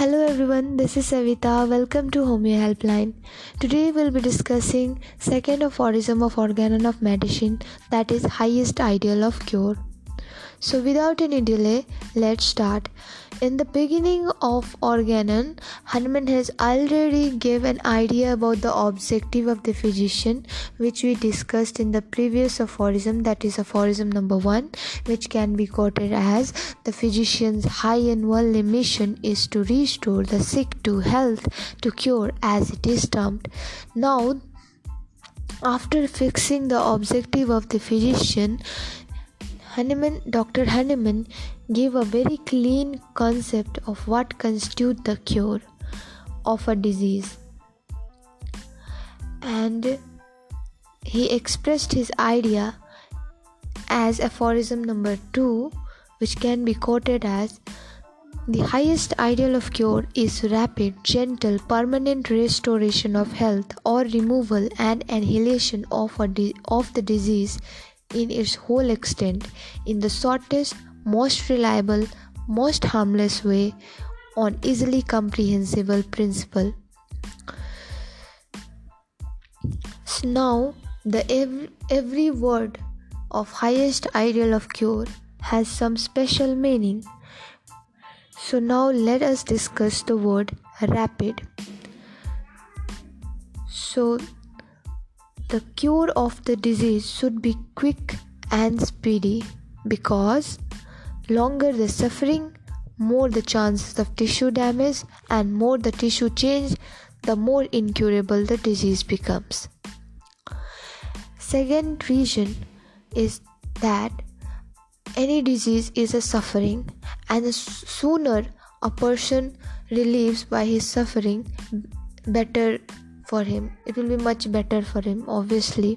Hello everyone, this is Savita. Welcome to Homeo Helpline. Today we'll be discussing second aphorism of organon of medicine that is highest ideal of cure. So without any delay, let's start. In the beginning of Organon, Hahnemann has already given an idea about the objective of the physician, which we discussed in the previous aphorism, that is aphorism number one, which can be quoted as the physician's high and only mission is to restore the sick to health, to cure, as it is termed. Now, after fixing the objective of the physician, Hahnemann, Dr. Hahnemann gave a very clean concept of what constitutes the cure of a disease. And he expressed his idea as aphorism number 2, which can be quoted as the highest ideal of cure is rapid, gentle, permanent restoration of health or removal and annihilation of, di- of the disease in its whole extent in the shortest, most reliable, most harmless way on easily comprehensible principle. So now the every, every word of highest ideal of cure has some special meaning. So now let us discuss the word rapid. So the cure of the disease should be quick and speedy because longer the suffering, more the chances of tissue damage, and more the tissue change, the more incurable the disease becomes. Second reason is that any disease is a suffering, and the sooner a person relieves by his suffering, better for him it will be much better for him obviously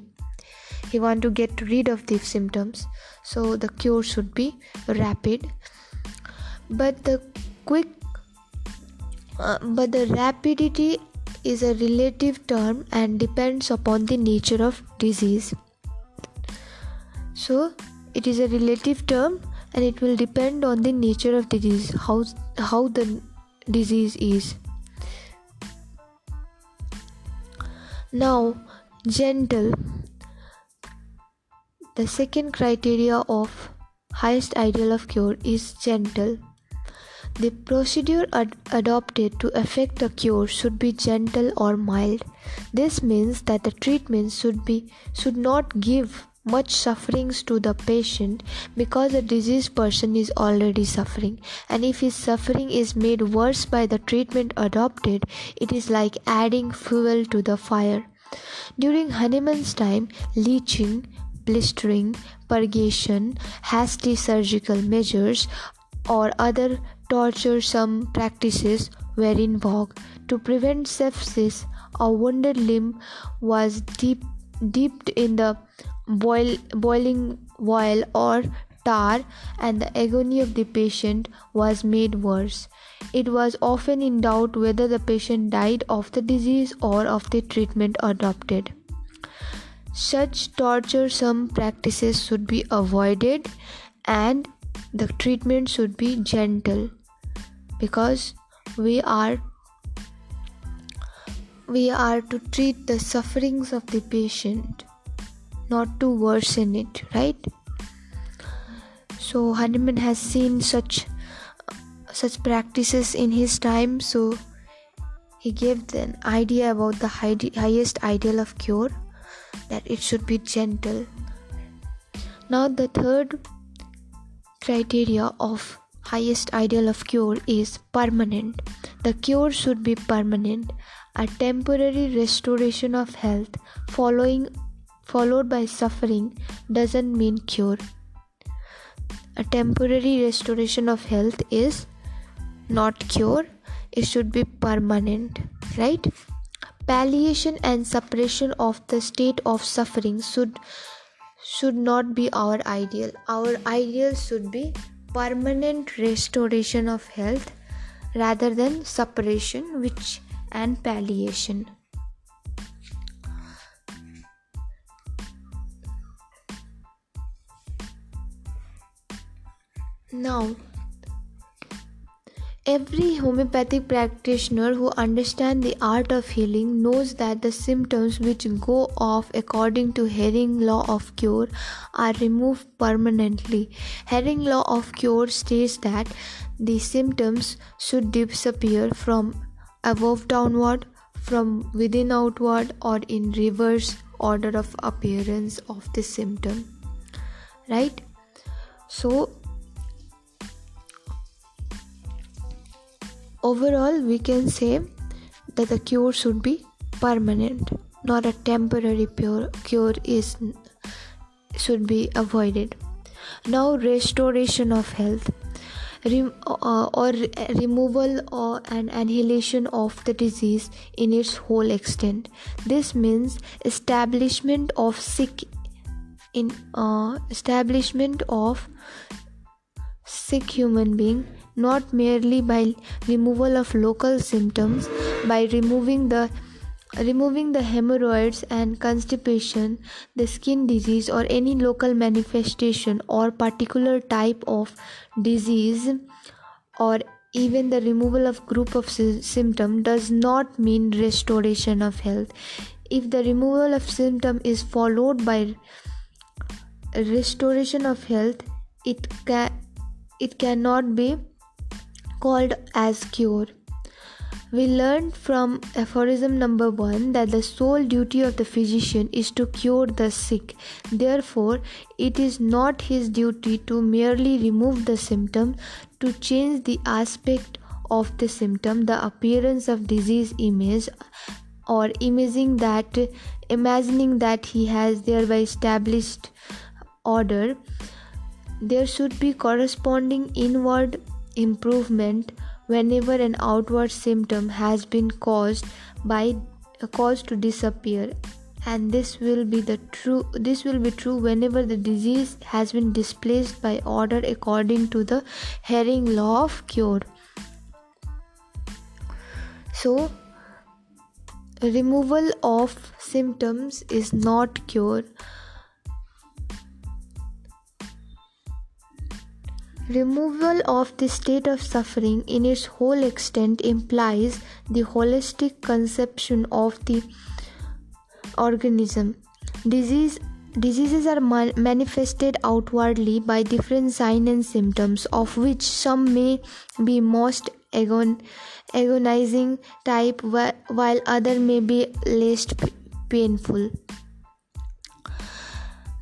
he want to get rid of these symptoms so the cure should be rapid. But the quick uh, but the rapidity is a relative term and depends upon the nature of disease. So it is a relative term and it will depend on the nature of the disease how how the disease is. Now, gentle. The second criteria of highest ideal of cure is gentle. The procedure ad- adopted to effect a cure should be gentle or mild. This means that the treatment should be should not give much sufferings to the patient because the diseased person is already suffering and if his suffering is made worse by the treatment adopted it is like adding fuel to the fire during Hahnemann's time leeching blistering purgation hasty surgical measures or other torturesome practices were in vogue to prevent sepsis a wounded limb was deep, dipped in the boil, boiling oil or tar and the agony of the patient was made worse. It was often in doubt whether the patient died of the disease or of the treatment adopted. Such torturesome practices should be avoided and the treatment should be gentle because we are we are to treat the sufferings of the patient not to worsen it, right? So Hahnemann has seen such such practices in his time, so he gave an idea about the high, highest ideal of cure that it should be gentle. Now the third criteria of highest ideal of cure is permanent. The cure should be permanent, a temporary restoration of health following followed by suffering doesn't mean cure. A temporary restoration of health is not cure, it should be permanent, right? Palliation and suppression of the state of suffering should should not be our ideal. Our ideal should be permanent restoration of health rather than suppression which and palliation. Now, Every homeopathic practitioner who understands the art of healing knows that the symptoms which go off according to Hering law of cure are removed permanently. Hering law of cure states that the symptoms should disappear from above downward, from within outward, or in reverse order of appearance of the symptom. Right? So Overall, we can say that the cure should be permanent, not a temporary pure cure is should be avoided. Now, restoration of health. Rem- uh, or removal or an annihilation of the disease in its whole extent. This means establishment of sick in uh, establishment of sick human being not merely by removal of local symptoms by removing the removing the hemorrhoids and constipation the skin disease or any local manifestation or particular type of disease or even the removal of group of sy- symptom does not mean restoration of health. If the removal of symptom is followed by restoration of health it can it cannot be called as cure. We learned from aphorism number one that the sole duty of the physician is to cure the sick. Therefore, it is not his duty to merely remove the symptom, to change the aspect of the symptom, the appearance of disease image, or imaging that imagining that he has thereby established order. There should be corresponding inward improvement whenever an outward symptom has been caused by a cause to disappear. And this will be the true this will be true whenever the disease has been displaced by order according to the Hering law of cure. So removal of symptoms is not cure Removal of the state of suffering in its whole extent implies the holistic conception of the organism. Disease, diseases are manifested outwardly by different signs and symptoms, of which some may be most agon- agonizing type, while other may be less painful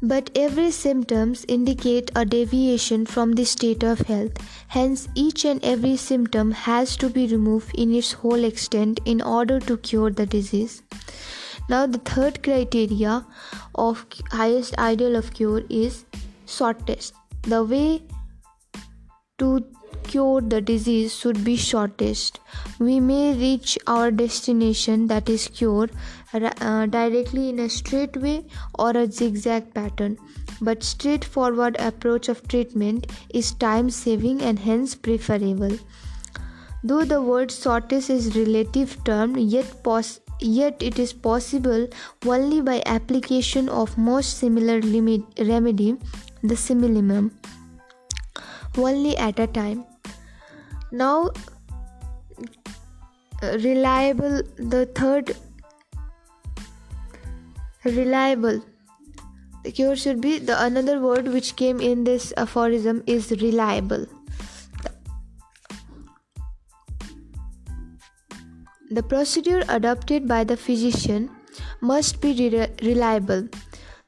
but every symptoms indicate a deviation from the state of health. Hence each and every symptom has to be removed in its whole extent in order to cure the disease. Now the third criteria of highest ideal of cure is shortest. The way to cure the disease should be shortest. We may reach our destination that is cure uh, directly in a straight way or a zigzag pattern. But straightforward approach of treatment is time saving and hence preferable. Though the word shortest is relative term yet pos- yet it is possible only by application of most similar limit remedy the simillimum only at a time now reliable the third reliable. The cure should be the another word which came in this aphorism is reliable. The procedure adopted by the physician must be re- reliable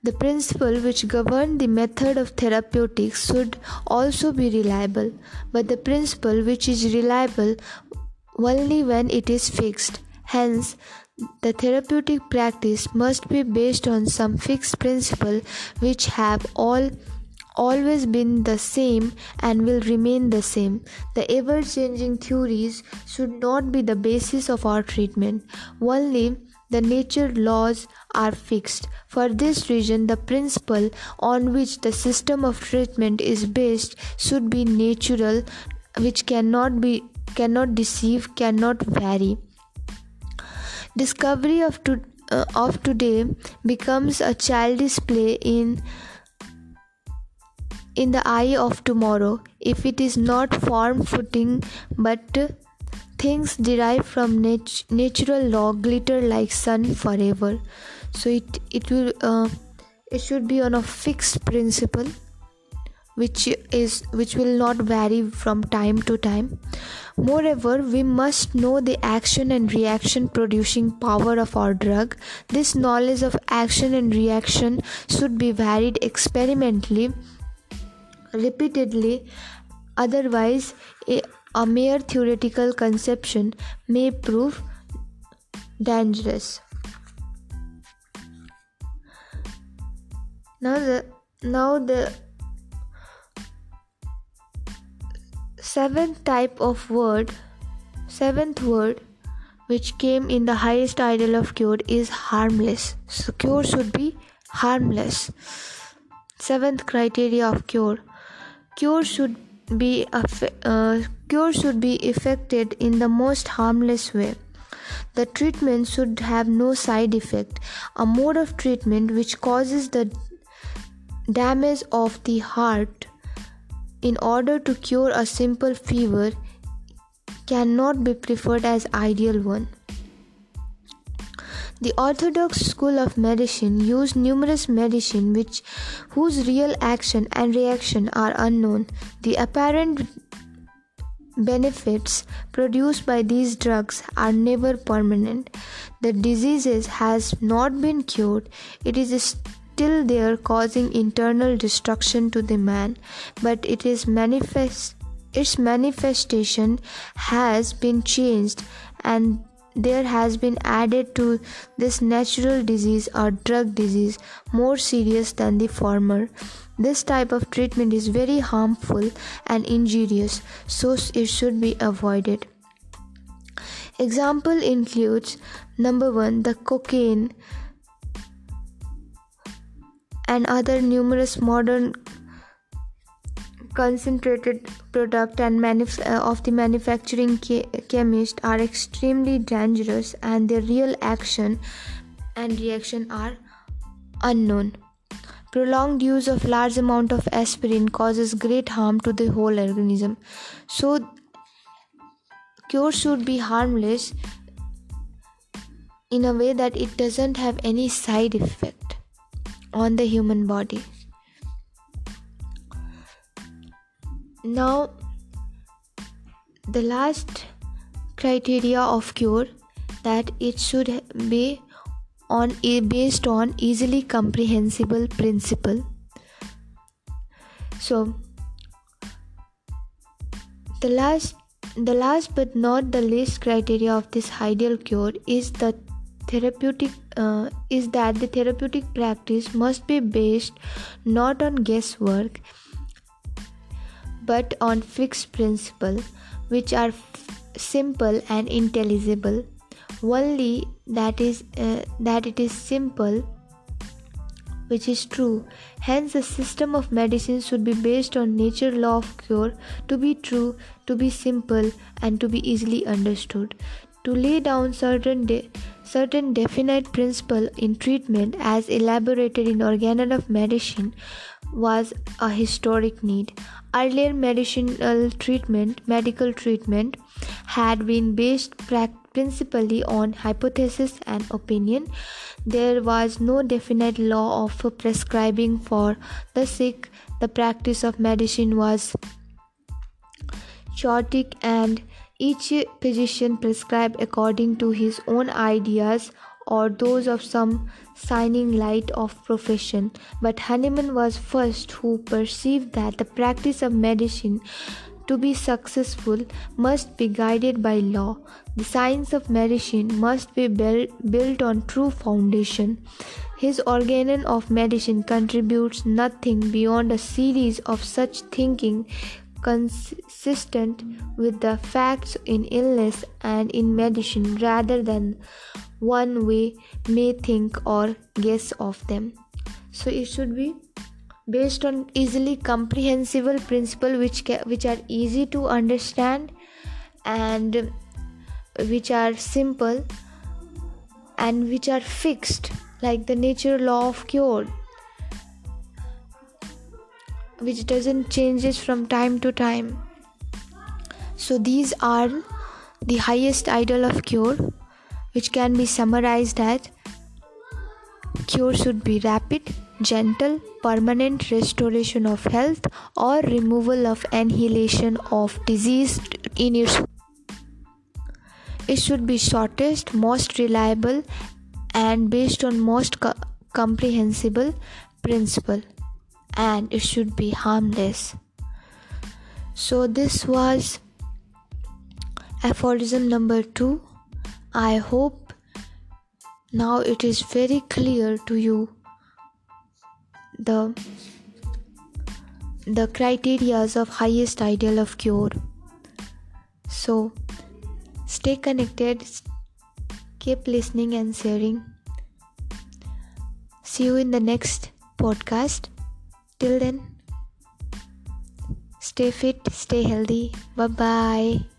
the principle which governs the method of therapeutics should also be reliable but the principle which is reliable only when it is fixed hence the therapeutic practice must be based on some fixed principle which have all always been the same and will remain the same. The ever changing theories should not be the basis of our treatment. Only the nature laws are fixed. For this reason, the principle on which the system of treatment is based should be natural, which cannot be cannot deceive, cannot vary discovery of, to, uh, of today becomes a childish play in in the eye of tomorrow if it is not form footing but things derived from nat- natural law glitter like sun forever. So it it will uh, it should be on a fixed principle which is which will not vary from time to time. Moreover we must know the action and reaction producing power of our drug. This knowledge of action and reaction should be varied experimentally repeatedly. Otherwise a, a mere theoretical conception may prove dangerous. Now the now the seventh type of word seventh word which came in the highest ideal of cure is harmless. So cure should be harmless. Seventh criteria of cure. Cure should be uh, cure should be effected in the most harmless way. The treatment should have no side effect. A mode of treatment which causes the damage of the heart in order to cure a simple fever cannot be preferred as ideal one. The orthodox school of medicine used numerous medicine which whose real action and reaction are unknown. The apparent benefits produced by these drugs are never permanent. The disease has not been cured. It is still there causing internal destruction to the man, but it is manifest its manifestation has been changed and there has been added to this natural disease or drug disease more serious than the former. This type of treatment is very harmful and injurious, so it should be avoided. Example includes number 1 the cocaine and other numerous modern concentrated product and manuf- uh, of the manufacturing chemist are extremely dangerous and their real action and reaction are unknown prolonged use of large amount of aspirin causes great harm to the whole organism. So cure should be harmless in a way that it doesn't have any side effect on the human body. Now the last criteria of cure that it should be on based on easily comprehensible principle. So the last the last but not the least criteria of this ideal cure is the therapeutic uh, is that the therapeutic practice must be based not on guesswork but on fixed principle which are f- simple and intelligible only that is uh, that it is simple which is true hence the system of medicine should be based on nature law of cure to be true to be simple and to be easily understood to lay down certain de- certain definite principle in treatment as elaborated in organon of medicine was a historic need. Earlier medicinal treatment, medical treatment, had been based principally on hypothesis and opinion. There was no definite law of prescribing for the sick. The practice of medicine was chaotic and each physician prescribed according to his own ideas or those of some shining light of profession. But Hahnemann was first who perceived that the practice of medicine to be successful must be guided by law. The science of medicine must be built on true foundation. His organon of medicine contributes nothing beyond a series of such thinking consistent with the facts in illness and in medicine rather than one way may think or guess of them so it should be based on easily comprehensible principle which ca- which are easy to understand and which are simple and which are fixed like the nature law of cure which doesn't changes from time to time. So these are the highest ideal of cure which can be summarized as cure should be rapid gentle permanent restoration of health or removal of annihilation of disease in its it should be shortest most reliable and based on most co- comprehensible principle. And it should be harmless. So this was aphorism number 2 i hope now it is very clear to you the the criterias of highest ideal of cure. So stay connected keep listening and sharing. See you in the next podcast. Till then stay fit stay healthy. Bye bye